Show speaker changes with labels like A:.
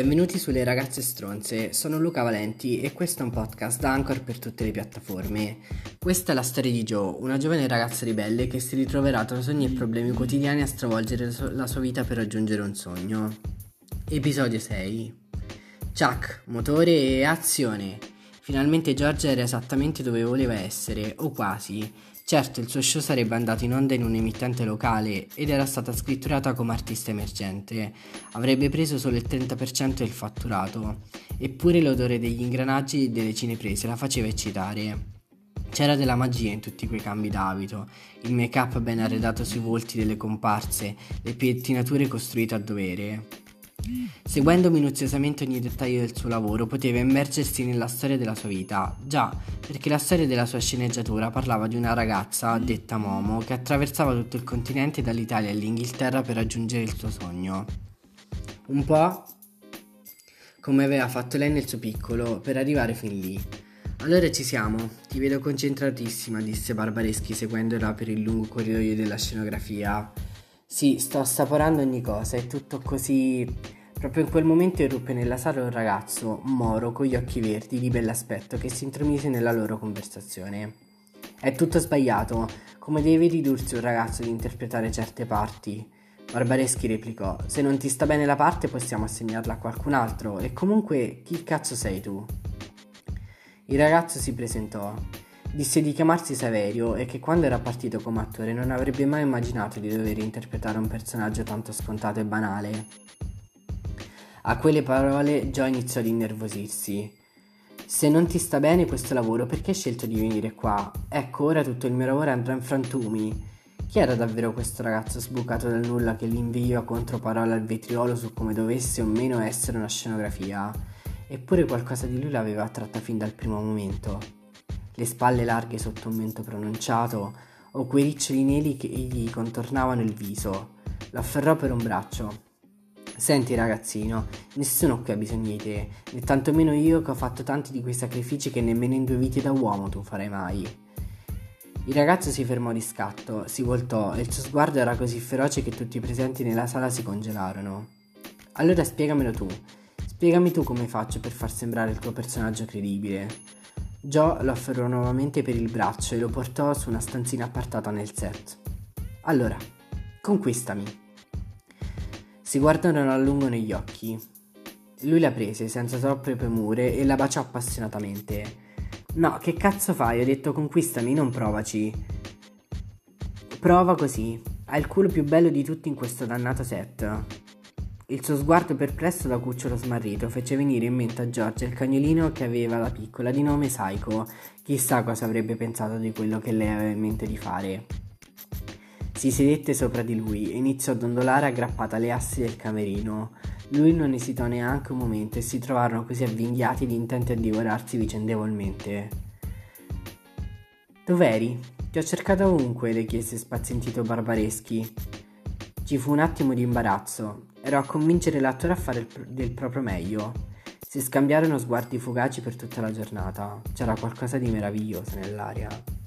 A: Benvenuti sulle ragazze stronze, sono Luca Valenti e questo è un podcast da Anchor per tutte le piattaforme. Questa è la storia di Joe, una giovane ragazza ribelle che si ritroverà tra sogni e problemi quotidiani a stravolgere la sua vita per raggiungere un sogno. Episodio 6 Chuck, motore e azione! Finalmente Georgia era esattamente dove voleva essere, o quasi. Certo, il suo show sarebbe andato in onda in un emittente locale ed era stata scritturata come artista emergente. Avrebbe preso solo il 30% del fatturato, eppure l'odore degli ingranaggi e delle cineprese la faceva eccitare. C'era della magia in tutti quei cambi d'abito, il make-up ben arredato sui volti delle comparse, le pettinature costruite a dovere. Seguendo minuziosamente ogni dettaglio del suo lavoro, poteva immergersi nella storia della sua vita. Già, perché la storia della sua sceneggiatura parlava di una ragazza, detta Momo, che attraversava tutto il continente dall'Italia all'Inghilterra per raggiungere il suo sogno. Un po' come aveva fatto lei nel suo piccolo, per arrivare fin lì. Allora ci siamo, ti vedo concentratissima, disse Barbareschi seguendola per il lungo corridoio della scenografia. Sì, sto assaporando ogni cosa, è tutto così... Proprio in quel momento irruppe nella sala un ragazzo, moro, con gli occhi verdi, di bell'aspetto, che si intromise nella loro conversazione. È tutto sbagliato, come deve ridursi un ragazzo di interpretare certe parti. Barbareschi replicò, se non ti sta bene la parte possiamo assegnarla a qualcun altro, e comunque chi cazzo sei tu? Il ragazzo si presentò. Disse di chiamarsi Saverio e che quando era partito come attore non avrebbe mai immaginato di dover interpretare un personaggio tanto scontato e banale. A quelle parole Joe iniziò ad innervosirsi. Se non ti sta bene questo lavoro, perché hai scelto di venire qua? Ecco, ora tutto il mio lavoro andrà in frantumi. Chi era davvero questo ragazzo sbucato dal nulla che gli inviava controparole al vetriolo su come dovesse o meno essere una scenografia? Eppure qualcosa di lui l'aveva attratta fin dal primo momento le spalle larghe sotto un mento pronunciato, o quei riccioli neri che gli contornavano il viso. Lo afferrò per un braccio. Senti ragazzino, nessuno qui ha bisogno di te, né tantomeno io che ho fatto tanti di quei sacrifici che nemmeno in due vite da uomo tu farai mai. Il ragazzo si fermò di scatto, si voltò e il suo sguardo era così feroce che tutti i presenti nella sala si congelarono. Allora spiegamelo tu, spiegami tu come faccio per far sembrare il tuo personaggio credibile. Joe lo afferrò nuovamente per il braccio e lo portò su una stanzina appartata nel set. Allora, conquistami. Si guardarono a lungo negli occhi. Lui la prese senza troppe premure e la baciò appassionatamente. No, che cazzo fai? Ho detto conquistami, non provaci. Prova così. Hai il culo più bello di tutti in questo dannato set. Il suo sguardo perplesso da cucciolo smarrito fece venire in mente a Giorgia il cagnolino che aveva la piccola di nome Saiko. Chissà cosa avrebbe pensato di quello che lei aveva in mente di fare. Si sedette sopra di lui e iniziò a dondolare aggrappata alle assi del camerino. Lui non esitò neanche un momento e si trovarono così avvinghiati ed intenti a divorarsi vicendevolmente. Dov'eri? Ti ho cercato ovunque, le chiese spazientito Barbareschi. Ci fu un attimo di imbarazzo. Ero a convincere l'attore a fare pr- del proprio meglio. Si scambiarono sguardi fugaci per tutta la giornata. C'era qualcosa di meraviglioso nell'aria.